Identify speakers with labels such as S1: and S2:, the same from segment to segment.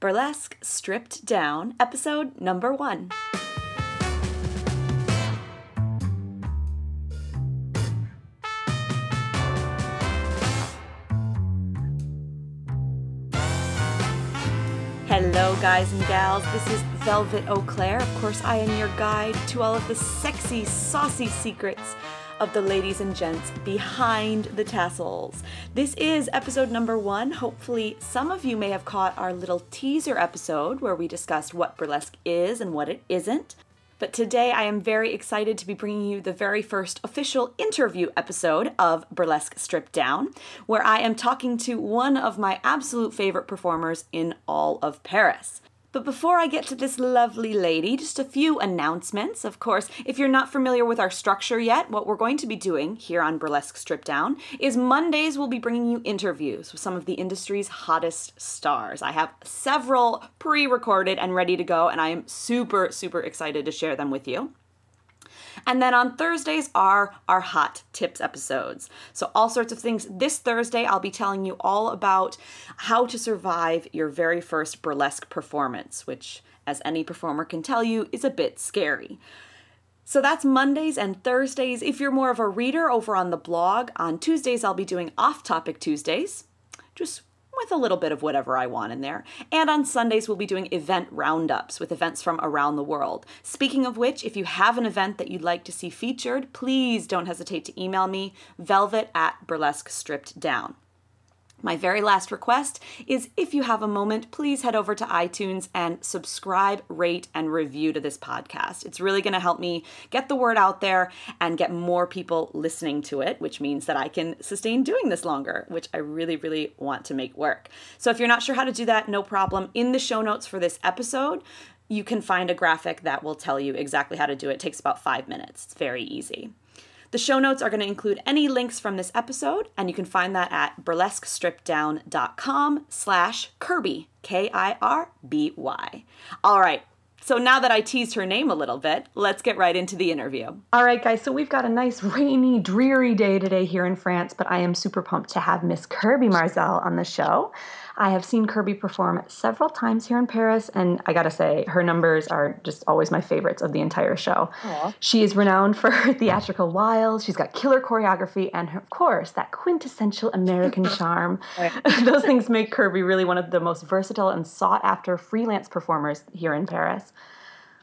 S1: Burlesque Stripped Down, episode number one. Hello, guys and gals. This is Velvet Eau Claire. Of course, I am your guide to all of the sexy, saucy secrets of the ladies and gents behind the tassels. This is episode number one. Hopefully, some of you may have caught our little teaser episode where we discussed what burlesque is and what it isn't. But today I am very excited to be bringing you the very first official interview episode of Burlesque Stripped Down, where I am talking to one of my absolute favorite performers in all of Paris. But before I get to this lovely lady, just a few announcements. Of course, if you're not familiar with our structure yet, what we're going to be doing here on Burlesque Stripped Down is Mondays we'll be bringing you interviews with some of the industry's hottest stars. I have several pre recorded and ready to go, and I am super, super excited to share them with you. And then on Thursdays are our hot tips episodes. So, all sorts of things. This Thursday, I'll be telling you all about how to survive your very first burlesque performance, which, as any performer can tell you, is a bit scary. So that's Mondays and Thursdays. If you're more of a reader over on the blog, on Tuesdays, I'll be doing off topic Tuesdays. Just with a little bit of whatever I want in there. And on Sundays, we'll be doing event roundups with events from around the world. Speaking of which, if you have an event that you'd like to see featured, please don't hesitate to email me, velvet at burlesque stripped down. My very last request is if you have a moment, please head over to iTunes and subscribe, rate, and review to this podcast. It's really going to help me get the word out there and get more people listening to it, which means that I can sustain doing this longer, which I really, really want to make work. So if you're not sure how to do that, no problem. In the show notes for this episode, you can find a graphic that will tell you exactly how to do it. It takes about five minutes. It's very easy. The show notes are going to include any links from this episode, and you can find that at burlesquestrippeddown.com slash Kirby, K-I-R-B-Y. All right, so now that I teased her name a little bit, let's get right into the interview. All right, guys, so we've got a nice rainy, dreary day today here in France, but I am super pumped to have Miss Kirby Marzelle on the show. I have seen Kirby perform several times here in Paris, and I gotta say, her numbers are just always my favorites of the entire show. Aww. She is renowned for her theatrical wiles, she's got killer choreography, and of course, that quintessential American charm. Those things make Kirby really one of the most versatile and sought after freelance performers here in Paris.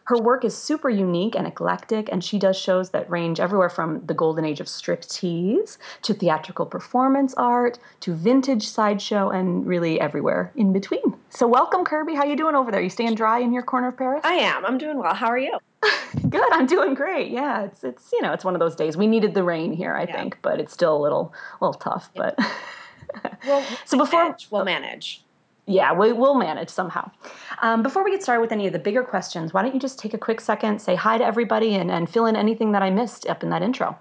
S1: Her work is super unique and eclectic, and she does shows that range everywhere from the golden age of striptease to theatrical performance art to vintage sideshow and really everywhere in between. So welcome, Kirby. How you doing over there? You staying dry in your corner of Paris?
S2: I am. I'm doing well. How are you?
S1: Good. I'm doing great. Yeah, it's it's you know it's one of those days. We needed the rain here, I yeah. think, but it's still a little a little tough. But
S2: well, so before manage. we'll manage
S1: yeah, we, will manage somehow. Um, before we get started with any of the bigger questions, why don't you just take a quick second, say hi to everybody, and, and fill in anything that I missed up in that intro?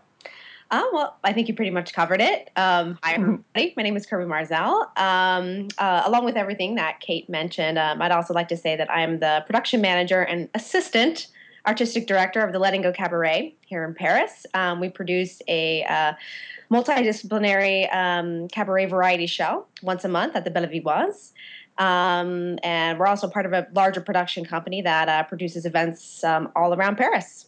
S2: Uh, well, I think you pretty much covered it. Um, hi, mm-hmm. everybody. My name is Kirby Marzelle. Um, uh, along with everything that Kate mentioned, um, I'd also like to say that I'm the production manager and assistant artistic director of the Lettingo Cabaret here in Paris. Um, we produce a uh, multidisciplinary um, cabaret variety show once a month at the Bellevue um, and we're also part of a larger production company that uh, produces events um, all around Paris.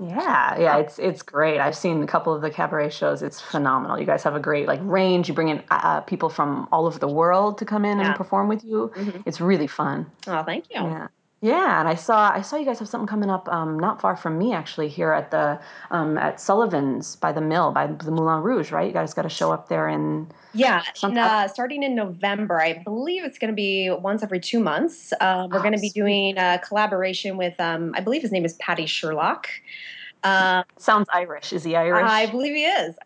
S1: Yeah, yeah, it's it's great. I've seen a couple of the cabaret shows. It's phenomenal. You guys have a great like range. You bring in uh, uh people from all over the world to come in yeah. and perform with you. Mm-hmm. It's really fun.
S2: Oh, thank you.
S1: Yeah. Yeah, and I saw I saw you guys have something coming up um, not far from me actually here at the um, at Sullivan's by the mill by the Moulin Rouge, right? You guys got to show up there in
S2: yeah, in, uh, starting in November. I believe it's going to be once every two months. Uh, we're oh, going to be doing a collaboration with um, I believe his name is Paddy Sherlock.
S1: Um, Sounds Irish. Is he Irish?
S2: I believe he is.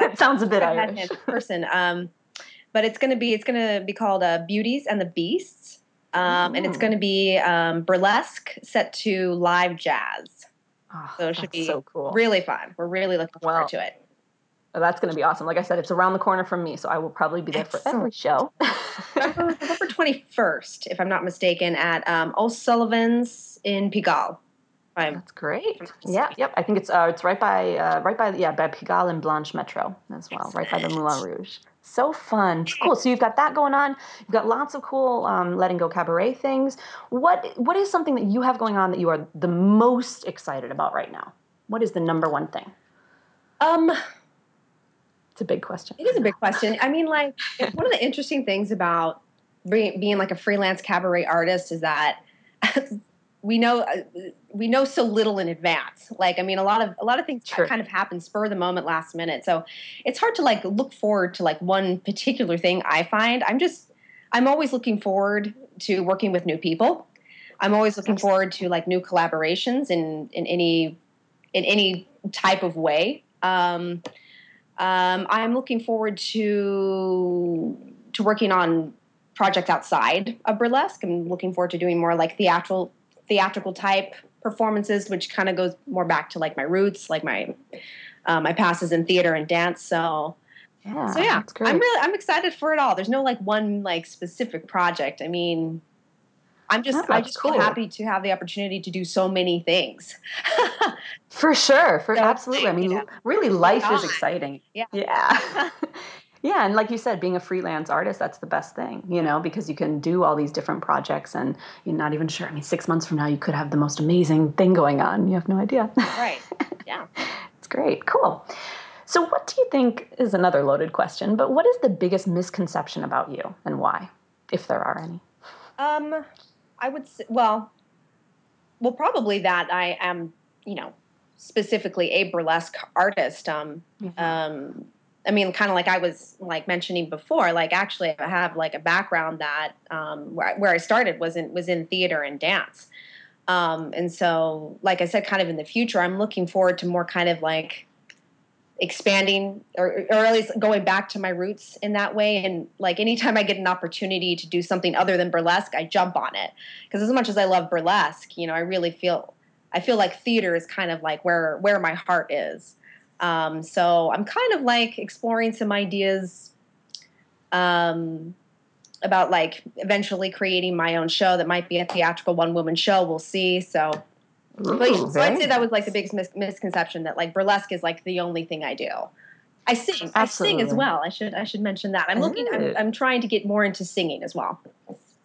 S1: it sounds a bit Irish.
S2: person. Um, but it's going to be it's going to be called uh, Beauties and the Beasts um, and it's going to be um, burlesque set to live jazz. Oh, so it should be so cool. really fun. We're really looking forward to it.
S1: That's going to be awesome. Like I said, it's around the corner from me, so I will probably be there Excellent. for every show.
S2: November, November 21st, if I'm not mistaken, at um, O'Sullivan's in Pigalle.
S1: That's great. Yeah, yep. I think it's uh, it's right by uh, right by yeah by Pigalle and Blanche Metro as well, right by the Moulin Rouge. So fun. Cool. So you've got that going on. You've got lots of cool um, Lettingo cabaret things. What what is something that you have going on that you are the most excited about right now? What is the number one thing?
S2: Um,
S1: it's a big question.
S2: It is a big question. I mean, like one of the interesting things about being, being like a freelance cabaret artist is that we know uh, we know so little in advance. Like, I mean, a lot of a lot of things sure. kind of happen spur of the moment, last minute. So it's hard to like look forward to like one particular thing. I find I'm just I'm always looking forward to working with new people. I'm always looking forward to like new collaborations in in any in any type of way. Um, um, I'm looking forward to to working on projects outside of burlesque. I'm looking forward to doing more like theatrical theatrical type performances, which kind of goes more back to like my roots, like my uh, my passes in theater and dance. So yeah, so yeah, I'm really I'm excited for it all. There's no like one like specific project. I mean, I'm just oh, I just cool. feel happy to have the opportunity to do so many things.
S1: for sure, for so, absolutely. I mean, really, life is exciting. Yeah, yeah. Yeah, and like you said, being a freelance artist, that's the best thing, you know, because you can do all these different projects and you're not even sure. I mean, six months from now, you could have the most amazing thing going on. You have no idea.
S2: Right. Yeah.
S1: it's great. Cool. So, what do you think is another loaded question, but what is the biggest misconception about you and why, if there are any?
S2: Um, I would say, well, well, probably that I am, you know, specifically a burlesque artist. Um, mm-hmm. um, I mean, kind of like I was like mentioning before, like actually I have like a background that um, where, where I started was in was in theater and dance, um, and so like I said, kind of in the future, I'm looking forward to more kind of like expanding or, or at least going back to my roots in that way. And like anytime I get an opportunity to do something other than burlesque, I jump on it because as much as I love burlesque, you know, I really feel I feel like theater is kind of like where where my heart is. Um, so I'm kind of like exploring some ideas um, about like eventually creating my own show that might be a theatrical one woman show. We'll see. So, Ooh, but, so I'd say that was like the biggest mis- misconception that like burlesque is like the only thing I do. I sing. Absolutely. I sing as well. I should I should mention that. I'm looking. I'm, I'm trying to get more into singing as well.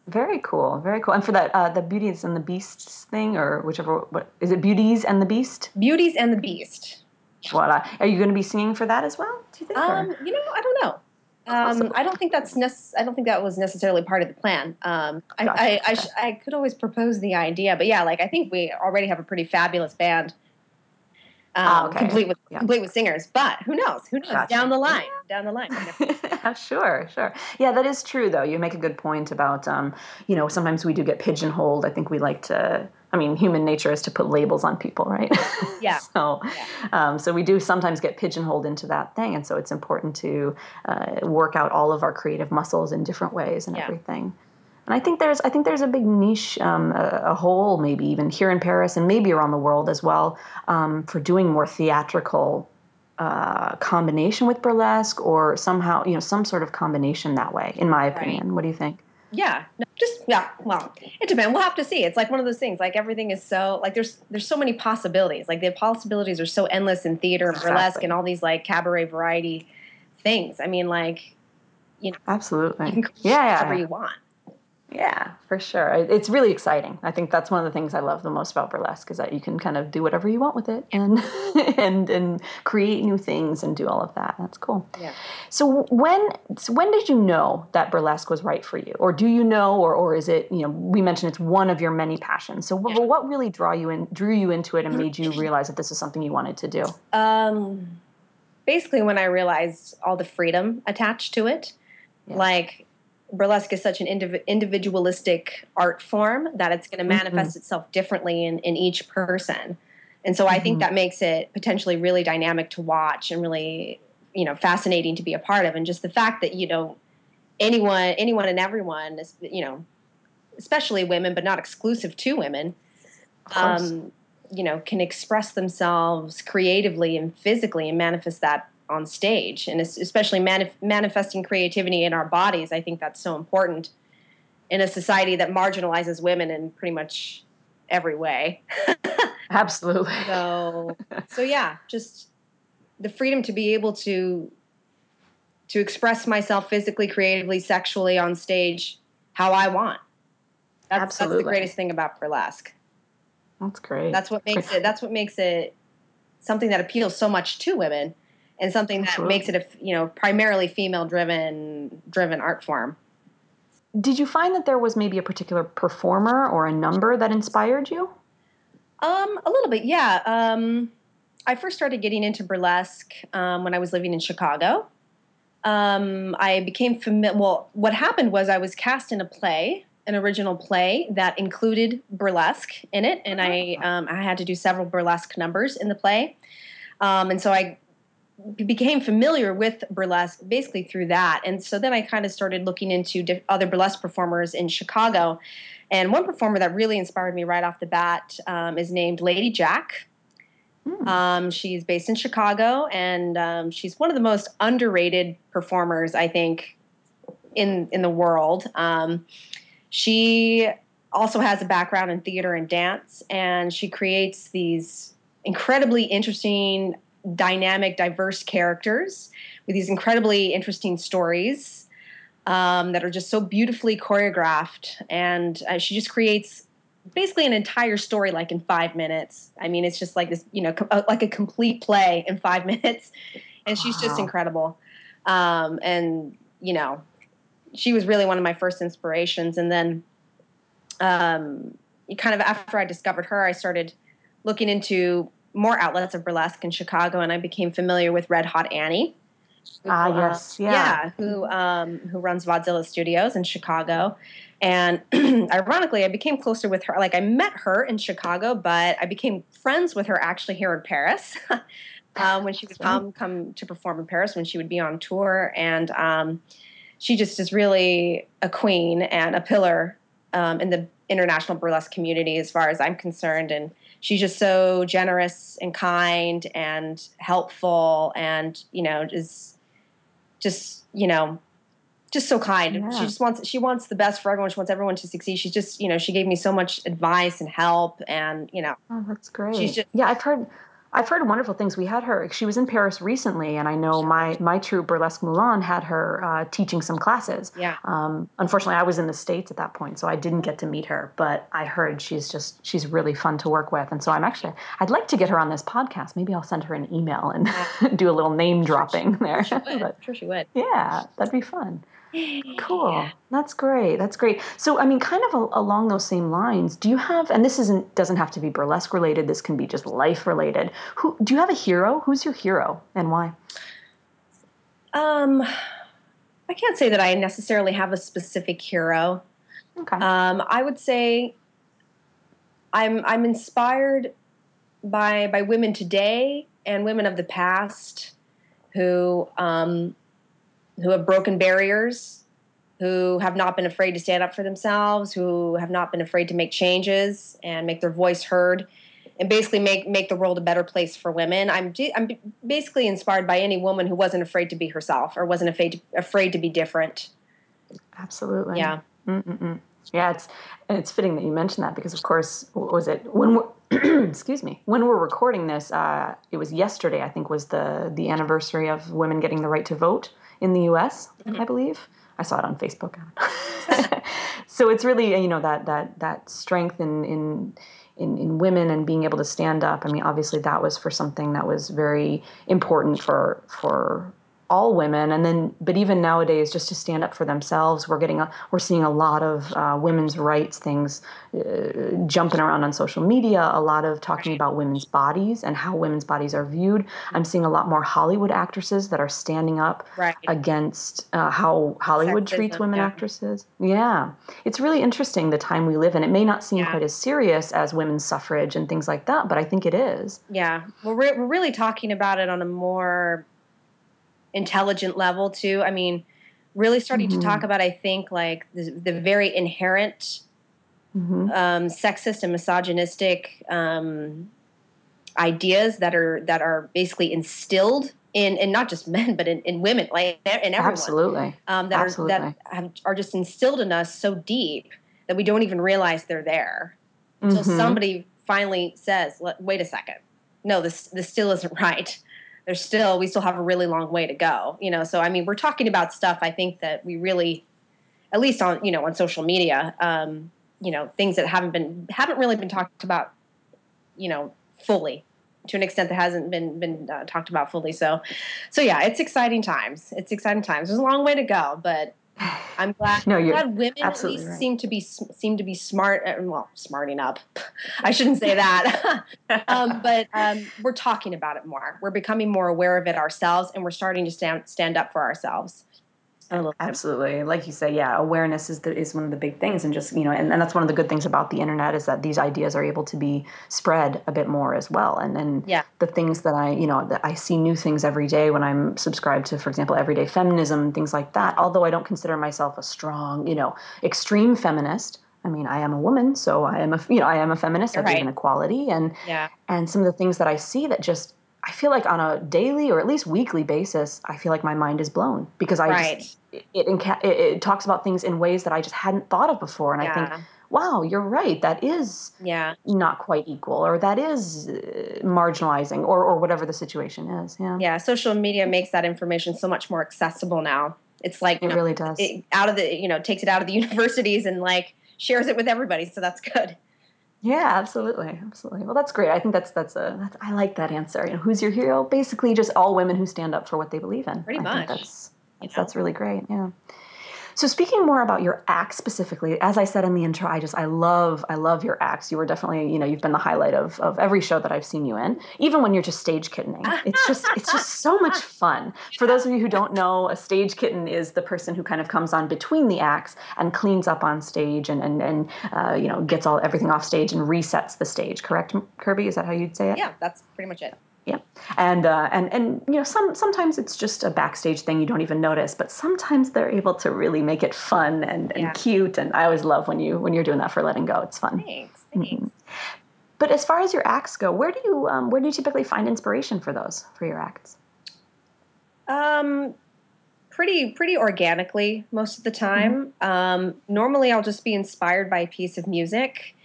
S1: Very cool, very cool. And for that, uh, the Beauties and the Beasts thing, or whichever, what is it? Beauties and the Beast.
S2: Beauties and the Beast.
S1: Voila. Are you going to be singing for that as well? Do you think?
S2: Um, you know, I don't know. Um, I don't think that's nec- I don't think that was necessarily part of the plan. Um, I, gotcha. I, I, sh- I, could always propose the idea, but yeah, like I think we already have a pretty fabulous band, um, oh, okay. complete with yeah. complete with singers. But who knows? Who knows? Gotcha. Down the line, down the line.
S1: sure, sure. Yeah, that is true. Though you make a good point about, um, you know, sometimes we do get pigeonholed. I think we like to I mean, human nature is to put labels on people, right?
S2: Yeah.
S1: so, yeah. Um, so we do sometimes get pigeonholed into that thing, and so it's important to uh, work out all of our creative muscles in different ways and yeah. everything. And I think there's I think there's a big niche, um, a, a, hole maybe even here in Paris and maybe around the world as well um, for doing more theatrical uh, combination with burlesque or somehow you know some sort of combination that way. In my opinion, right. what do you think?
S2: Yeah. No, just yeah well it depends. We'll have to see. It's like one of those things like everything is so like there's there's so many possibilities. Like the possibilities are so endless in theater and exactly. burlesque and all these like cabaret variety things. I mean like you know
S1: absolutely.
S2: you yeah whatever you want
S1: yeah, for sure. It's really exciting. I think that's one of the things I love the most about burlesque is that you can kind of do whatever you want with it and and and create new things and do all of that. That's cool.
S2: Yeah.
S1: So when so when did you know that burlesque was right for you, or do you know, or or is it you know we mentioned it's one of your many passions. So yeah. what really draw you in drew you into it and made you realize that this is something you wanted to do?
S2: Um, basically when I realized all the freedom attached to it, yeah. like burlesque is such an indiv- individualistic art form that it's going to mm-hmm. manifest mm-hmm. itself differently in, in each person. And so I mm-hmm. think that makes it potentially really dynamic to watch and really, you know, fascinating to be a part of. And just the fact that, you know, anyone, anyone and everyone is, you know, especially women, but not exclusive to women, um, you know, can express themselves creatively and physically and manifest that on stage and especially manif- manifesting creativity in our bodies i think that's so important in a society that marginalizes women in pretty much every way
S1: absolutely
S2: so so yeah just the freedom to be able to to express myself physically, creatively, sexually on stage how I want. That's,
S1: Absolutely.
S2: that's the greatest thing about burlesque.
S1: That's great.
S2: That's what makes it. That's what makes it something that appeals so much to women, and something that
S1: Absolutely.
S2: makes it a you know primarily female driven driven art form.
S1: Did you find that there was maybe a particular performer or a number that inspired you?
S2: Um, a little bit, yeah. Um, I first started getting into burlesque um, when I was living in Chicago. Um, I became familiar. Well, what happened was I was cast in a play, an original play that included burlesque in it, and I um, I had to do several burlesque numbers in the play, um, and so I became familiar with burlesque basically through that. And so then I kind of started looking into diff- other burlesque performers in Chicago. And one performer that really inspired me right off the bat um, is named Lady Jack.
S1: Hmm.
S2: Um, she's based in Chicago, and um, she's one of the most underrated performers, I think, in in the world. Um, she also has a background in theater and dance, and she creates these incredibly interesting, dynamic, diverse characters with these incredibly interesting stories um, that are just so beautifully choreographed, and uh, she just creates basically an entire story like in five minutes. I mean, it's just like this, you know, com- uh, like a complete play in five minutes, and she's just incredible. Um, and you know, she was really one of my first inspirations. And then, um, kind of after I discovered her, I started looking into more outlets of burlesque in Chicago, and I became familiar with Red Hot Annie.
S1: Ah,
S2: uh,
S1: yes, yeah.
S2: who um, who runs Vaudezilla Studios in Chicago, and ironically, I became closer with her. Like I met her in Chicago, but I became friends with her actually here in Paris. um, when she would come come to perform in Paris, when she would be on tour, and um, she just is really a queen and a pillar um, in the international burlesque community, as far as I'm concerned, and she's just so generous and kind and helpful and you know is just you know just so kind
S1: Yeah.
S2: she just wants she wants the best for everyone she wants everyone to succeed she's just you know she gave me so much advice and help and you know
S1: Oh, that's great.
S2: She's just-
S1: yeah, I've heard I've heard wonderful things. We had her. She was in Paris recently, and I know my my troupe Burlesque Moulin had her uh, teaching some classes.
S2: yeah
S1: Um, unfortunately, I was in the states at that point, so I didn't get to meet her. But I heard she's just she's really fun to work with, and so I'm actually I'd like to get her on this podcast. Maybe I'll send her an email and do a little name dropping there.
S2: she would. Sure she would
S1: yeah, that'd be fun. Cool. That's great. That's great. So, I mean, kind of a, along those same lines, do you have? And this isn't doesn't have to be burlesque related. This can be just life related. Who do you have a hero? Who's your hero and why?
S2: um i can't say that i necessarily have a specific hero
S1: Okay.
S2: Um, I would say I'm I'm inspired by by women today and women of the past who um, who have broken barriers, who have not been afraid to stand up for themselves, who have not been afraid to make changes and make their voice heard, and basically make make the world a better place for women. I'm I'm basically inspired by any woman who wasn't afraid to be herself or wasn't afraid to, afraid to be different.
S1: Absolutely.
S2: Yeah.
S1: Mm-mm-mm. Yeah, it's and it's fitting that you mentioned that because, of course, what was it when we're excuse me when we're recording this? Uh, it was yesterday, I think, was the the anniversary of women getting the right to vote in the U.S. Mm-hmm. I believe I saw it on Facebook. so it's really you know that that that strength in in. In, in women and being able to stand up. I mean, obviously that was for something that was very important for for all women. And then but even nowadays just to stand up for themselves we're getting a we're seeing a lot of uh, women's rights things uh, jumping around on social media a lot of talking about women's bodies and how women's bodies are viewed. I'm seeing a lot more hollywood actresses that are standing up
S2: Right.
S1: against uh, how hollywood treats women
S2: yeah.
S1: actresses. Yeah. It's really interesting the time we live in. It may not seem
S2: Yeah.
S1: quite as serious as women's suffrage and things like that but i think it is.
S2: Yeah, we're we're really talking about it on a more intelligent level too. I mean, really starting
S1: Mhm.
S2: to talk about, I think, like the, the very inherent
S1: hmm
S2: um, sexist and misogynistic um, ideas that are that are basically instilled in, and not just men, but in, in women, like in everyone,
S1: absolutely
S2: um, that are
S1: absolutely.
S2: that have, are just instilled in us so deep that we don't even realize they're there until
S1: Mhm.
S2: somebody finally says, "Wait a second, no, this this still isn't right." There's still we still have a really long way to go. You know, so I mean, we're talking about stuff I think that we really, at least on you know on social media, um, you know, things that haven't been haven't really been talked about, you know, fully to an extent that hasn't been been uh, talked about fully. So, so yeah, it's exciting times. It's exciting times. There's a long way to go, but I'm glad.
S1: no, you're
S2: glad women at least right. seem to be seem to be smart. Uh, well, smarting up. I shouldn't say that. um, but um, we're talking about it more. We're becoming more aware of it ourselves, and we're starting to stand stand up for ourselves.
S1: Absolutely. Like you say, yeah, awareness is the, is one of the big things. And just, you know, and, and that's one of the good things about the internet is that these ideas are able to be spread a bit more as well. And then
S2: yeah.
S1: the things that I, you know, that I see new things every day when I'm subscribed to, for example, everyday feminism, things like that. Although I don't consider myself a strong, you know, extreme feminist. I mean, I am a woman, so I am a, you know, I am a feminist. I believe in equality, and
S2: yeah.
S1: and some of the things that I see that just I feel like on a daily or at least weekly basis, I feel like my mind is blown because I
S2: right.
S1: just it, it, it, talks about things in ways that I just hadn't thought of before, and
S2: yeah.
S1: I think, wow, you're right. That is
S2: yeah
S1: not quite equal, or that is uh, marginalizing, or or whatever the situation is. Yeah,
S2: yeah. Social media makes that information so much more accessible now. It's like
S1: it
S2: know,
S1: really does.
S2: It, out of the you know takes it out of the universities and like shares it with everybody, so that's good.
S1: Yeah, absolutely, absolutely. Well, that's great. I think that's that's a that's, I like that answer. You know, who's your hero? Basically, just all women who stand up for what they believe in.
S2: Pretty
S1: I
S2: much.
S1: that's that's, that's really great. Yeah. So speaking more about your act specifically, as I said in the intro, I just I love I love your acts. You were definitely you know you've been the highlight of of every show that I've seen you in, even when you're just stage kittening. It's just it's just so much fun. For those of you who don't know, a stage kitten is the person who kind of comes on between the acts and cleans up on stage and and and uh, you know gets all everything off stage and resets the stage. Correct, Kirby? Is that how you'd say it?
S2: Yeah, that's pretty much it.
S1: Yeah, and uh, and and you know, some sometimes it's just a backstage thing you don't even notice, but sometimes they're able to really make it fun and, and
S2: yeah.
S1: cute. And I always love when you when you're doing that for Lettingo. It's fun.
S2: Thanks. Thanks. Mm-hmm.
S1: But as far as your acts go, where do you um, where do you typically find inspiration for those for your acts?
S2: Um, pretty pretty organically most of the time. Mm-hmm. Um, normally, I'll just be inspired by a piece of music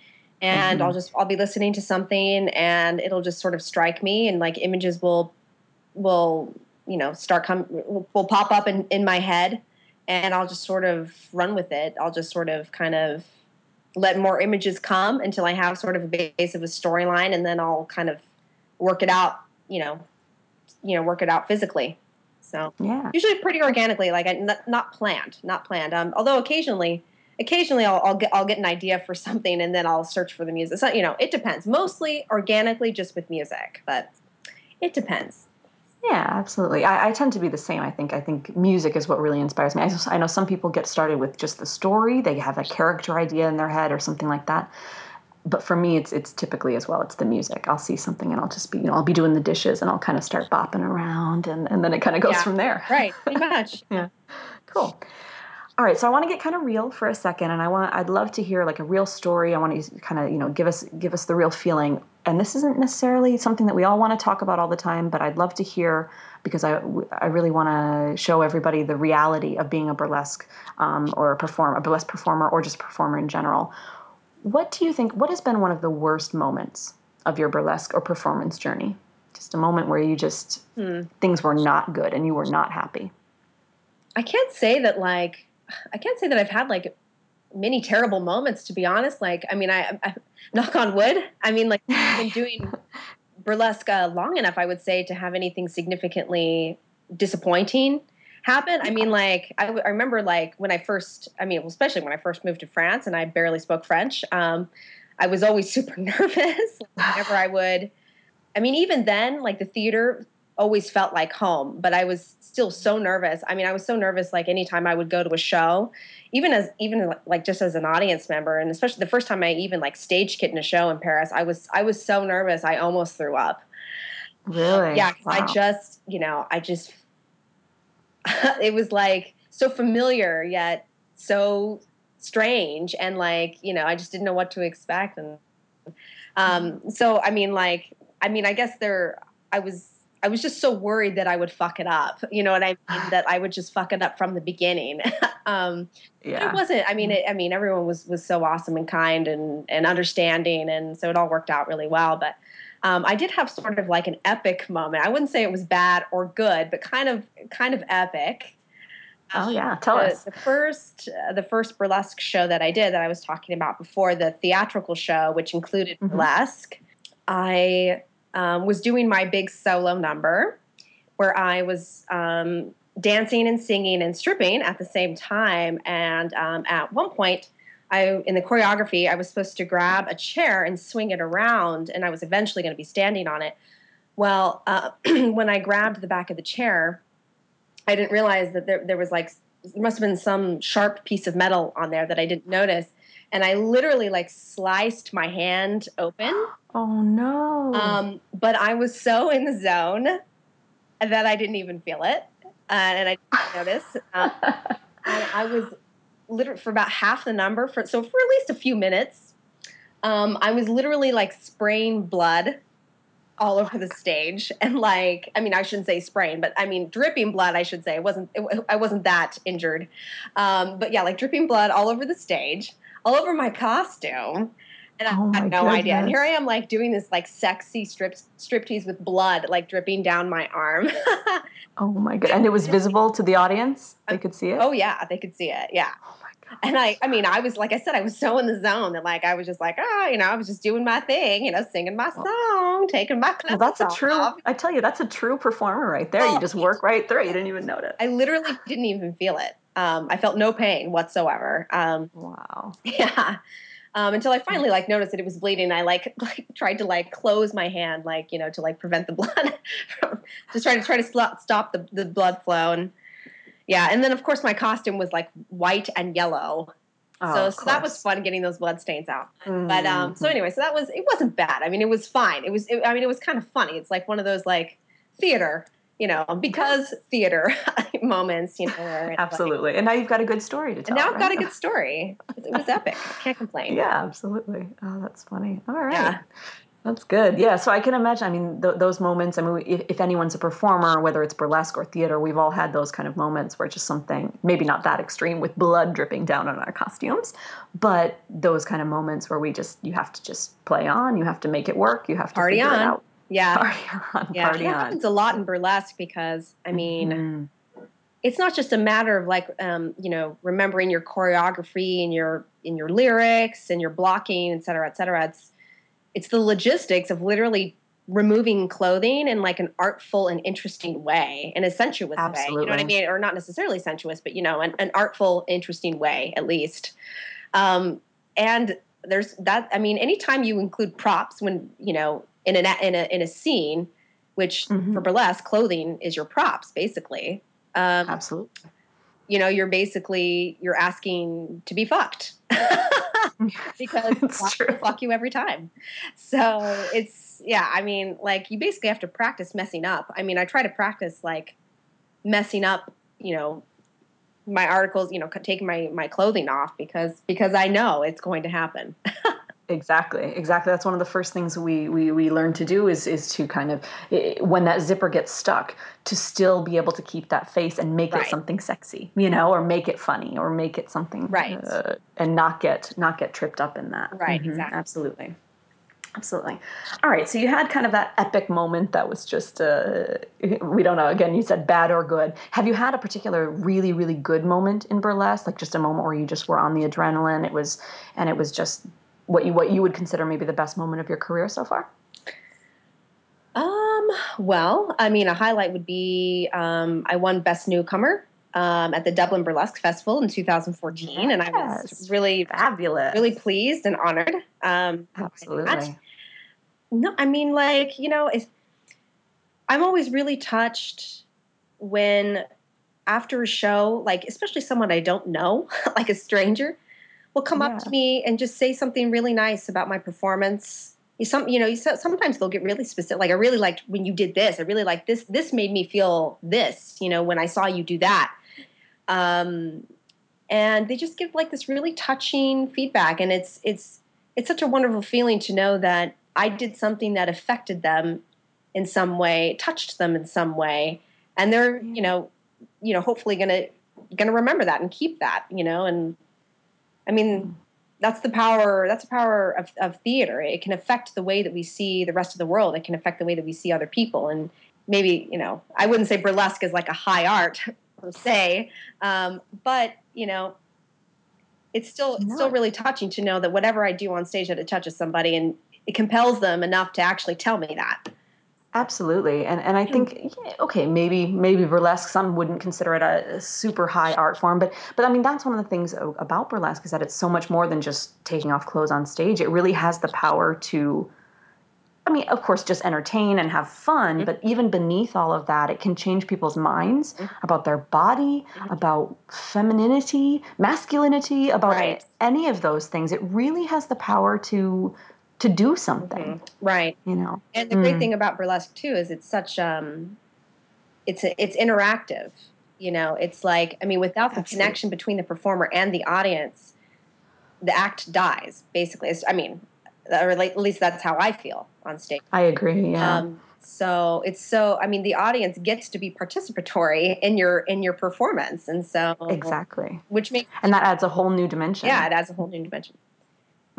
S2: and mm-hmm. I'll just I'll be listening to something and it'll just sort of strike me and like images will will you know start come will, pop up in, in my head and I'll just sort of run with it. I'll just sort of kind of let more images come until I have sort of a base of a storyline and then I'll kind of work it out, you know, you know, work it out physically. So
S1: yeah,
S2: usually pretty organically, like I, not, not planned, not planned. Um, although occasionally occasionally I'll, I'll, get I'll get an idea for something and then I'll search for the music. So you know, it depends. Mostly organically, just with music, but it depends.
S1: Yeah, absolutely. I, I, tend to be the same. I think. I think music is what really inspires me. I, I know some people get started with just the story; they have a character idea in their head or something like that. But for me, it's it's typically as well. It's the music. I'll see something and I'll just be, you know, I'll be doing the dishes and I'll kind of start bopping around and, and then it kind of goes
S2: yeah,
S1: from there.
S2: Right, pretty much.
S1: yeah, cool. All right, so I want to get kind of real for a second, and I want I'd love to hear like a real story. I want to kind of you know give us give us the real feeling. And this isn't necessarily something that we all want to talk about all the time, but I'd love to hear because I I really want to show everybody the reality of being a burlesque um, or a performer, a burlesque performer, or just a performer in general. What do you think? What has been one of the worst moments of your burlesque or performance journey? Just a moment where you just
S2: hmm.
S1: things were not good and you were not happy.
S2: I can't say that like I can't say that I've had like many terrible moments to be honest. Like, I mean, I, I knock on wood. I mean, like I've been doing burlesque uh, long enough, I would say, to have anything significantly disappointing happen. I mean, like I, I remember like when I first, I mean, especially when I first moved to France and I barely spoke French. Um, I was always super nervous whenever I would. I mean, even then, like the theater always felt like home, but I was still so nervous. I mean, I was so nervous like anytime I would go to a show, even as even like just as an audience member and especially the first time I even like stage kit in a show in Paris, I was I was so nervous I almost threw up.
S1: Really?
S2: Yeah,
S1: wow.
S2: I just, you know, I just it was like so familiar yet so strange and like, you know, I just didn't know what to expect and um so I mean like I mean, I guess there I was I was just so worried that I would fuck it up. You know what I mean? that I would just fuck it up from the beginning. um,
S1: yeah.
S2: It wasn't. I mean, it, I mean, everyone was was so awesome and kind and and understanding, and so it all worked out really well. But Um, I did have sort of like an epic moment. I wouldn't say it was bad or good, but kind of kind of epic.
S1: Oh yeah, tell
S2: the,
S1: us.
S2: The first uh, the first burlesque show that I did that I was talking about before, the theatrical show, which included
S1: Mhm.
S2: burlesque. I um, was doing my big solo number where I was um, dancing and singing and stripping at the same time. And um, at one point, I in the choreography, I was supposed to grab a chair and swing it around, and I was eventually going to be standing on it. Well, uh, when I grabbed the back of the chair, I didn't realize that there, there was like there must have been some sharp piece of metal on there that I didn't notice, and I literally like sliced my hand open.
S1: Oh no.
S2: Um, but I was so in the zone that I didn't even feel it, uh, and I didn't notice. Uh, and I was literally for about half the number for so for at least a few minutes. Um, I was literally like spraying blood all over the stage, and like I mean I shouldn't say spraying, but I mean dripping blood. I should say it wasn't it, I wasn't that injured, um, but yeah, like dripping blood all over the stage, all over my costume. And I
S1: Oh my
S2: had no idea. And here I am, like doing this like sexy strip striptease with blood, like dripping down my arm.
S1: oh my god. And it was visible to the audience. They could see it.
S2: oh yeah, they could see it. Yeah.
S1: Oh my god.
S2: And I, I mean, I was like I said, I was so in the zone that like I was just like, ah, you know, I was just doing my thing, you know, singing my song, taking my
S1: Well,
S2: clothes
S1: that's a
S2: off.
S1: true. I tell you, that's a true performer right there. You
S2: Oh.
S1: just work right through. it. You didn't even notice.
S2: I literally didn't even feel it. Um, I felt no pain whatsoever. Um,
S1: Wow.
S2: yeah. Um, until I finally like noticed that it was bleeding. I like like tried to like close my hand, like you know, to like prevent the blood from just trying to try to sl- stop the, the blood flow. And yeah, and then of course my costume was like white and yellow,
S1: Oh,
S2: so so that was fun getting those blood stains out. But um, so anyway, so that was it wasn't bad. I mean, it was fine. It was it, I mean, it was kind of funny. It's like one of those like theater, you know, because theater moments, you know. It's like-
S1: absolutely. and now you've got a good story to tell.
S2: and now I've got a good story. It was epic. I can't complain.
S1: Yeah, absolutely. Oh, that's funny. All right.
S2: Yeah.
S1: That's good. Yeah. So I can imagine. I mean, th- those moments. I mean, if, if anyone's a performer, whether it's burlesque or theater, we've all had those kind of moments where just something, maybe not that extreme, with blood dripping down on our costumes, but those kind of moments where we just, you have to just play on. You have to make it work. You have to
S2: Party
S1: figure it
S2: on.
S1: out.
S2: Yeah.
S1: Party on.
S2: Yeah.
S1: Party on.
S2: happens a lot in burlesque because I mean
S1: Mhm.
S2: it's not just a matter of like um, you know remembering your choreography and your in your lyrics and your blocking, et cetera, et cetera. It's it's the logistics of literally removing clothing in like an artful and interesting way, in a sensuous way. You know what I mean? Or not necessarily sensuous, but you know, an, an artful, interesting way at least. Um, and there's that. I mean, anytime you include props when you know in an in a in a scene, which
S1: Mhm.
S2: for burlesque, clothing is your props basically. Um,
S1: Absolutely.
S2: you know, you're basically you're asking to be fucked because fuck
S1: true.
S2: fuck you every time. So it's yeah. I mean, like you basically have to practice messing up. I mean, I try to practice like messing up. You know, my articles. You know, taking my my clothing off because because I know it's going to happen.
S1: Exactly, exactly. That's one of the first things we, we, we learn to do is is to kind of when that zipper gets stuck to still be able to keep that face and make
S2: Right.
S1: it something sexy, you know, or make it funny or make it something
S2: Right.
S1: uh, and not get not get tripped up in that.
S2: Right,
S1: Mhm,
S2: exactly.
S1: Absolutely. Absolutely. All right. So you had kind of that epic moment that was just, uh, we don't know. Again, you said bad or good. Have you had a particular really, really good moment in burlesque? Like just a moment where you just were on the adrenaline. It was, and it was just what you what you would consider maybe the best moment of your career so far.
S2: Um. Well, I mean, a highlight would be um, I won Best Newcomer um, at the Dublin Burlesque Festival in 2014, and I was really,
S1: Fabulous.
S2: really pleased and honored. Um.
S1: Absolutely.
S2: No, I mean, like you know, it's, I'm always really touched when after a show, like especially someone I don't know, like a stranger, will come
S1: Yeah.
S2: up to me and just say something really nice about my performance. You some, you know, you, sometimes they'll get really specific. Like I really liked when you did this. I really like this. This made me feel this. You know, when I saw you do that. Um, and they just give like this really touching feedback, and it's it's it's such a wonderful feeling to know that I did something that affected them in some way, touched them in some way, and they're you know, you know, hopefully gonna gonna remember that and keep that, you know, and I mean, that's the power that's the power of, of theater. It can affect the way that we see the rest of the world. It can affect the way that we see other people. And maybe you know i wouldn't say burlesque is like a high art per se. Um, but you know it's still it's still really touching to know that whatever i do on stage that it touches somebody and it compels them enough to actually tell me that
S1: Absolutely, and and I think yeah, okay, maybe maybe burlesque. Some wouldn't consider it a, a, super high art form, but but I mean that's one of the things about burlesque is that it's so much more than just taking off clothes on stage. It really has the power to, I mean, of course, just entertain and have fun. Mm-hmm. But even beneath all of that, it can change people's minds mm-hmm. about their body, mm-hmm. about femininity, masculinity, about right. any of those things. It really has the power to to do something. Mm-hmm.
S2: Right.
S1: You know.
S2: And the mm. great thing about burlesque too is it's such um it's a, it's interactive. You know, it's like I mean without the Absolutely. connection between the performer and the audience, the act dies basically. It's, I mean, or at least that's how I feel on stage.
S1: I agree. Yeah. Um,
S2: so it's so I mean the audience gets to be participatory in your in your performance, and so
S1: exactly,
S2: which makes
S1: and that adds a whole new dimension.
S2: Yeah, it adds a whole new dimension.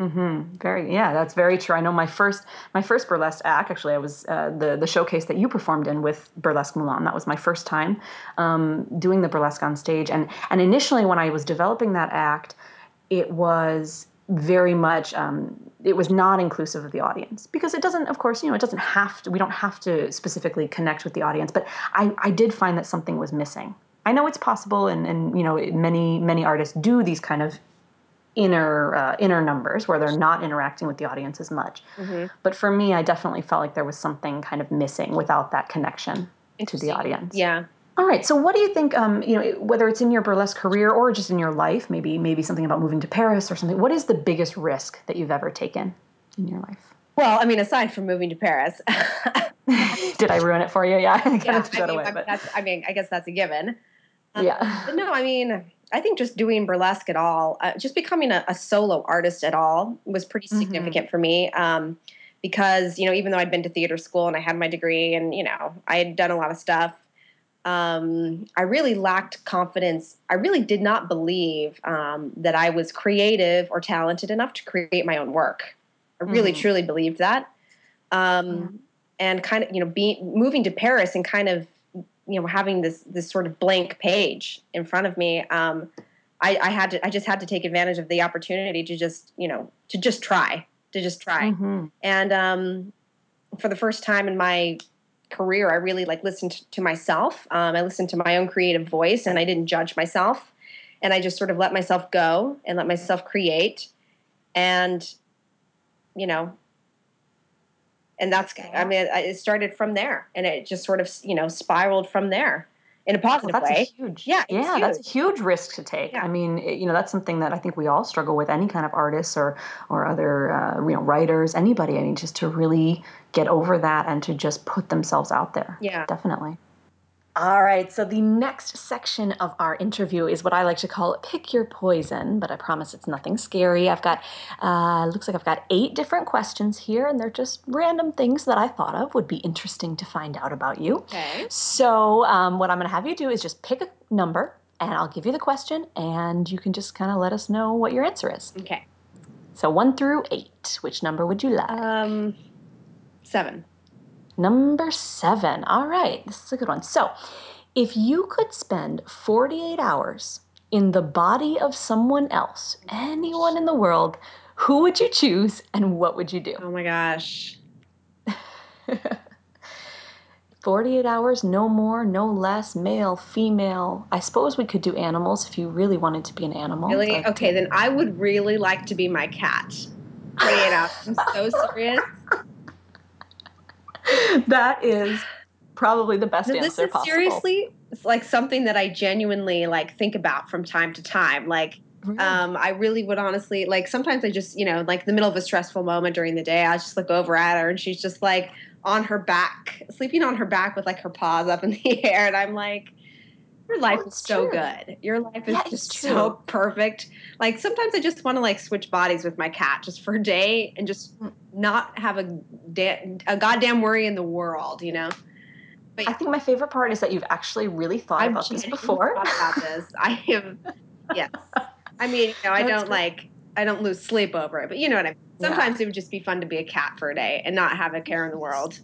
S1: Mm-hmm. Very, yeah, that's very true. I know my first my first burlesque act. Actually, I was uh, the the showcase that you performed in with Burlesque Moulin. That was my first time um, doing the burlesque on stage. And and initially, when I was developing that act, it was very much um, it was not inclusive of the audience because it doesn't of course you know it doesn't have to we don't have to specifically connect with the audience but i, I did find that something was missing i know it's possible and, and you know many many artists do these kind of inner uh, inner numbers where they're not interacting with the audience as much. Mm-hmm. But for me, I definitely felt like there was something kind of missing without that connection to the audience.
S2: Yeah.
S1: All right. So, what do you think? Um, you know, whether it's in your burlesque career or just in your life, maybe maybe something about moving to Paris or something. What is the biggest risk that you've ever taken in your life?
S2: Well, I mean, aside from moving to Paris,
S1: did I ruin it for you? Yeah, I kind
S2: yeah,
S1: of
S2: I mean,
S1: away,
S2: I, but. I mean, I guess that's a given.
S1: Um, yeah.
S2: But no, I mean, I think just doing burlesque at all, uh, just becoming a, a, solo artist at all was pretty mm-hmm. significant mm-hmm. for me. Um, because, you know, even though I'd been to theater school and I had my degree and, you know, I had done a lot of stuff, um, I really lacked confidence. I really did not believe um, that I was creative or talented enough to create my own work. I really, mm-hmm. truly believed that. Um, and kind of, you know, being moving to Paris and kind of you know having this this sort of blank page in front of me um, I, I, had to i just had to take advantage of the opportunity to just you know to just try to just try. Mm-hmm. and um, for the first time in my career i really like listened to myself. Um, i listened to my own creative voice and i didn't judge myself. And i just sort of let myself go and let myself create. And you know and that's i mean it started from there and it just sort of you know spiraled from there in a positive
S1: well, that's
S2: way.
S1: A huge, yeah, yeah, huge. that's a huge risk to take. Yeah. I mean, it, you know, that's something that I think we all struggle with. Any kind of artists or or other uh, you know writers, anybody. I mean, just to really get over that and to just put themselves out there.
S2: Yeah,
S1: definitely. All right, so the next section of our interview is what I like to call pick your poison, but I promise it's nothing scary. I've got, uh, looks like I've got eight different questions here, and they're just random things that I thought of would be interesting to find out about you.
S2: Okay.
S1: So, um, what I'm going to have you do is just pick a number, and I'll give you the question, and you can just kind of let us know what your answer is.
S2: Okay.
S1: So, one through eight, which number would you like?
S2: Um, seven.
S1: Number seven. All right, this is a good one. So, if you could spend 48 hours in the body of someone else, anyone in the world, who would you choose and what would you do?
S2: Oh my gosh.
S1: 48 hours, no more, no less, male, female. I suppose we could do animals if you really wanted to be an animal.
S2: Really? But... Okay, then I would really like to be my cat. 48 hours. I'm so serious.
S1: that is probably the best
S2: this
S1: answer
S2: is
S1: possible.
S2: Seriously, it's like something that I genuinely like think about from time to time. Like, really? um, I really would honestly like. Sometimes I just, you know, like the middle of a stressful moment during the day, I just look over at her and she's just like on her back, sleeping on her back with like her paws up in the air, and I'm like, your life oh, is so true. good. Your life is yeah, just so perfect. Like sometimes I just want to like switch bodies with my cat just for a day and just mm. not have a da- a goddamn worry in the world, you know.
S1: But. I think my favorite part is that you've actually really thought I've about this before.
S2: Thought about this. I have, yes. I mean, you know, I don't like I don't lose sleep over it, but you know what I mean. Sometimes yeah. it would just be fun to be a cat for a day and not have a care in the world.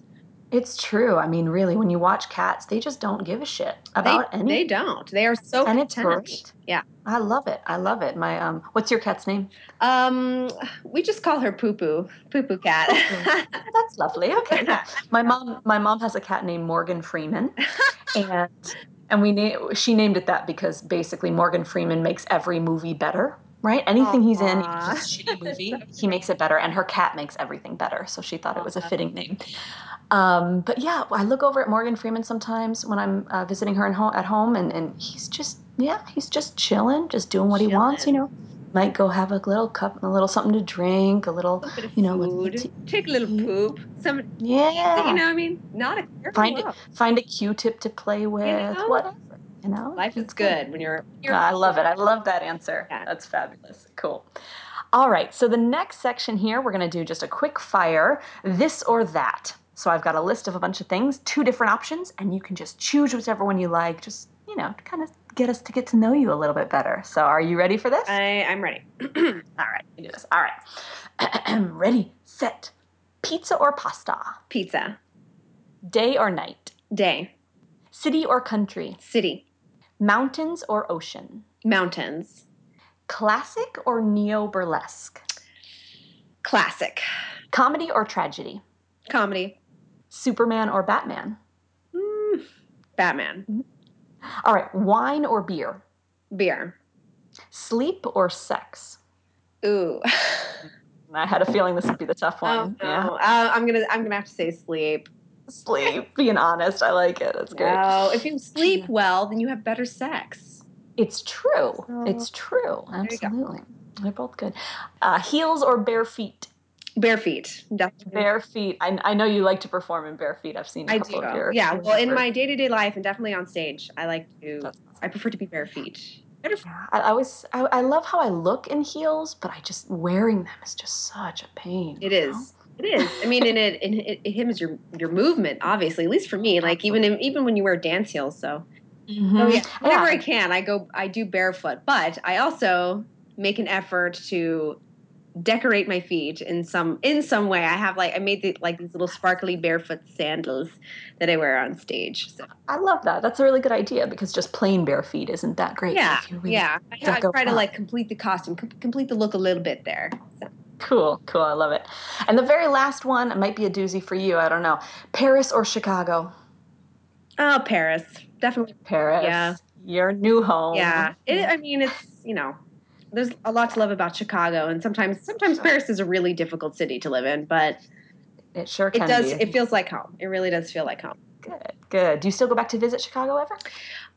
S1: It's true. I mean, really, when you watch cats, they just don't give a shit about
S2: they,
S1: anything.
S2: They don't. They are so
S1: and
S2: content.
S1: it's great.
S2: Yeah,
S1: I love it. I love it. My um, what's your cat's name?
S2: Um, we just call her Poo Poo, Poo Poo Cat.
S1: That's lovely. Okay. My mom, my mom has a cat named Morgan Freeman, and and we na- she named it that because basically Morgan Freeman makes every movie better right? Anything Aww. he's in, shitty movie, he makes it better, and her cat makes everything better. So she thought it was a fitting name. Um, but yeah, I look over at Morgan Freeman sometimes when I'm uh, visiting her ho- at home, and, and he's just yeah, he's just chilling, just doing what chilling. he wants, you know. Might go have a little cup, a little something to drink, a little,
S2: a
S1: you know,
S2: food. take a little poop. Some,
S1: yeah,
S2: you know, I mean, not a
S1: find a, find a Q-tip to play with, you know? whatever. You know,
S2: life is good when you're. you're
S1: I love it. I love that answer. Yeah. That's fabulous. Cool. All right. So the next section here, we're going to do just a quick fire, this or that. So I've got a list of a bunch of things, two different options, and you can just choose whichever one you like. Just you know, kind of get us to get to know you a little bit better. So are you ready for this?
S2: I I'm ready.
S1: All right, do this. All right, ready, set. Pizza or pasta?
S2: Pizza.
S1: Day or night?
S2: Day.
S1: City or country?
S2: City.
S1: Mountains or ocean?
S2: Mountains.
S1: Classic or neo burlesque?
S2: Classic.
S1: Comedy or tragedy?
S2: Comedy.
S1: Superman or Batman?
S2: Mm, Batman.
S1: All right, wine or beer?
S2: Beer.
S1: Sleep or sex?
S2: Ooh.
S1: I had a feeling this would be the tough one.
S2: Oh, no. Yeah. Uh, I'm gonna I'm gonna have to say sleep.
S1: Sleep. Being honest, I like it. That's great.
S2: No, if you sleep well, then you have better sex.
S1: It's true. Oh. It's true. Absolutely. They're both good. Uh, heels or bare feet?
S2: Bare feet, definitely.
S1: Bare feet. I, I know you like to perform in bare feet. I've seen a I couple
S2: do. Yeah, well, in my day to day life and definitely on stage, I like to. Awesome. I prefer to be bare feet.
S1: I, I was. I, I, love how I look in heels, but I just wearing them is just such a pain.
S2: It is. Know? It is. I mean, and it, and it, it hinders your your movement. Obviously, at least for me. Like even in, even when you wear dance heels, so. Mm-hmm. Oh yeah. Whenever yeah. I can, I go. I do barefoot, but I also make an effort to decorate my feet in some in some way. I have like I made the, like these little sparkly barefoot sandals that I wear on stage. So
S1: I love that. That's a really good idea because just plain bare feet isn't that great.
S2: Yeah, really yeah. I, I, try to like complete the costume, complete the look a little bit there. So.
S1: Cool, cool. I love it. And the very last one it might be a doozy for you. I don't know. Paris or Chicago?
S2: Oh, Paris. Definitely
S1: Paris.
S2: Yeah.
S1: Your new home.
S2: Yeah. It, I mean, it's you know there's a lot to love about Chicago, and sometimes sometimes Paris is a really difficult city to live in, but
S1: it sure can
S2: it does.
S1: Be.
S2: It feels like home. It really does feel like home.
S1: Good, good. Do you still go back to visit Chicago ever?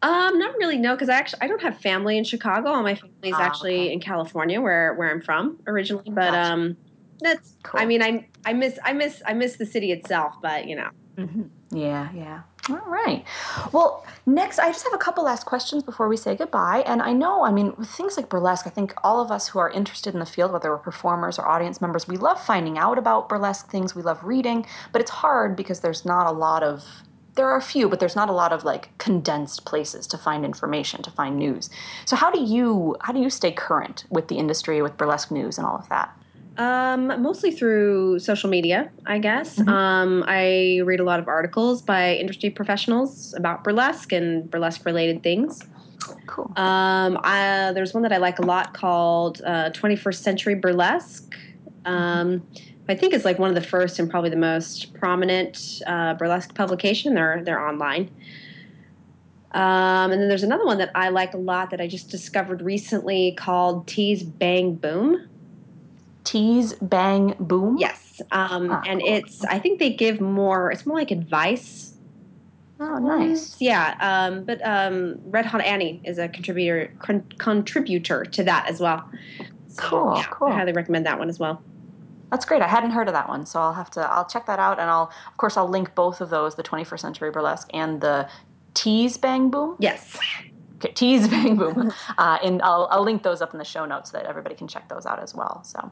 S2: Um, not really. No, because I actually I don't have family in Chicago. All my family is oh, actually okay. in California, where where I'm from originally. But gotcha. um, that's. Cool. I mean, I I miss I miss I miss the city itself, but you know.
S1: Mm-hmm. Yeah, yeah. All right. Well, next, I just have a couple last questions before we say goodbye. And I know, I mean, with things like burlesque, I think all of us who are interested in the field, whether we're performers or audience members, we love finding out about burlesque things. We love reading, but it's hard because there's not a lot of there are a few, but there's not a lot of like condensed places to find information, to find news. So how do you how do you stay current with the industry, with burlesque news and all of that?
S2: Um, mostly through social media, I guess. Mm-hmm. Um, I read a lot of articles by industry professionals about burlesque and burlesque related things.
S1: Cool.
S2: Um, I, there's one that I like a lot called uh, 21st Century Burlesque. Um, I think it's like one of the first and probably the most prominent uh, burlesque publication. They're they're online. Um, and then there's another one that I like a lot that I just discovered recently called Tease Bang Boom.
S1: Tease Bang Boom?
S2: Yes. Um, ah, and cool. it's, I think they give more, it's more like advice.
S1: Oh, nice.
S2: Yeah. Um, but um, Red Hot Annie is a contributor con- contributor to that as well.
S1: So, cool, yeah, cool.
S2: I highly recommend that one as well.
S1: That's great. I hadn't heard of that one, so I'll have to. I'll check that out, and I'll, of course, I'll link both of those: the 21st Century Burlesque and the Tease Bang Boom.
S2: Yes.
S1: Okay, tease bang boom uh, and I'll, I'll link those up in the show notes so that everybody can check those out as well so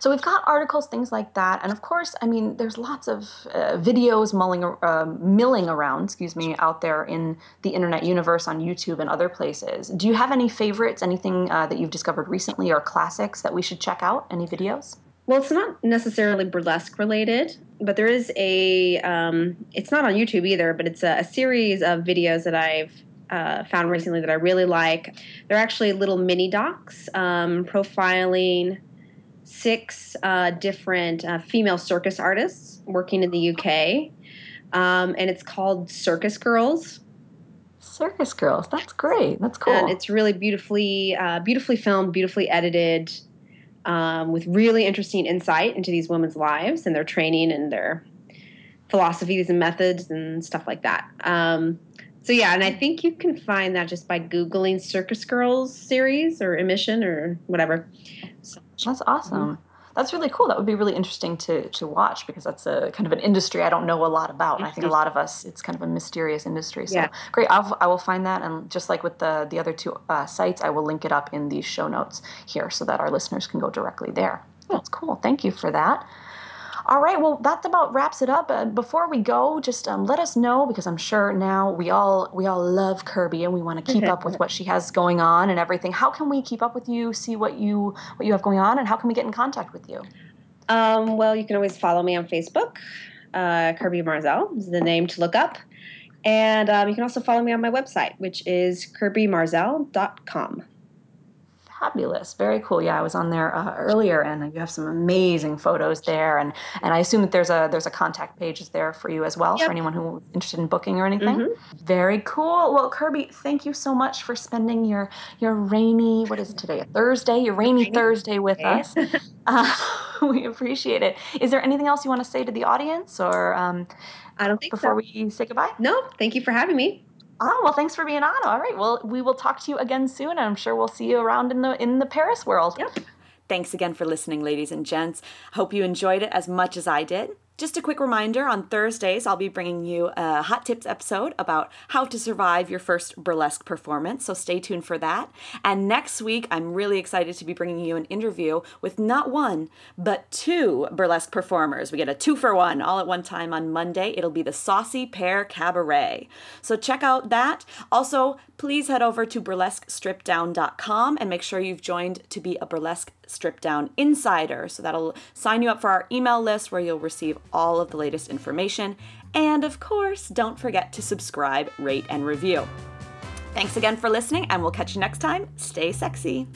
S1: So we've got articles, things like that, and of course, I mean, there's lots of uh, videos mulling, uh, milling around, excuse me, out there in the internet universe on YouTube and other places. Do you have any favorites? Anything uh, that you've discovered recently or classics that we should check out? Any videos?
S2: Well, it's not necessarily burlesque related, but there is a. Um, it's not on YouTube either, but it's a, a series of videos that I've uh, found recently that I really like. They're actually little mini docs um, profiling six uh, different uh, female circus artists working in the UK, um, and it's called Circus Girls.
S1: Circus Girls, that's great. That's cool.
S2: And it's really beautifully, uh, beautifully filmed, beautifully edited, um, with really interesting insight into these women's lives and their training and their philosophies and methods and stuff like that. Um, so yeah, and I think you can find that just by googling Circus Girls series or emission or whatever.
S1: So, that's awesome. That's really cool. That would be really interesting to to watch because that's a kind of an industry I don't know a lot about. And I think a lot of us, it's kind of a mysterious industry. So yeah. great. I'll, I will find that, and just like with the the other two uh, sites, I will link it up in these show notes here so that our listeners can go directly there. That's cool. Thank you for that. All right, well, that about wraps it up. Uh, before we go, just um, let us know because I'm sure now we all we all love Kirby and we want to keep up with what she has going on and everything. How can we keep up with you, see what you what you have going on, and how can we get in contact with you?
S2: Um, well, you can always follow me on Facebook. Uh, Kirby Marzelle is the name to look up. And um, you can also follow me on my website, which is kirbymarzelle.com
S1: fabulous very cool yeah i was on there uh, earlier and you have some amazing photos there and and i assume that there's a there's a contact page is there for you as well yep. for anyone who's interested in booking or anything mm-hmm. very cool well kirby thank you so much for spending your your rainy what is it today a thursday your rainy, rainy thursday with okay. us uh, we appreciate it is there anything else you want to say to the audience or um,
S2: I don't think
S1: before
S2: so.
S1: we say goodbye.
S2: No, thank you for having me.
S1: Oh well, thanks for being on. All right, well, we will talk to you again soon, and I'm sure we'll see you around in the in the Paris world.
S2: Yep.
S3: Thanks again for listening, ladies and gents. Hope you enjoyed it as much as I did. Just a quick reminder on Thursdays, I'll be bringing you a Hot Tips episode about how to survive your first burlesque performance, so stay tuned for that. And next week, I'm really excited to be bringing you an interview with not one, but two burlesque performers. We get a two for one all at one time on Monday. It'll be the Saucy Pear Cabaret. So check out that. Also, please head over to burlesquestrippeddown.com and make sure you've joined to be a Burlesque Stripped Down insider. So that'll sign you up for our email list where you'll receive all of the latest information. And of course, don't forget to subscribe, rate, and review. Thanks again for listening, and we'll catch you next time. Stay sexy.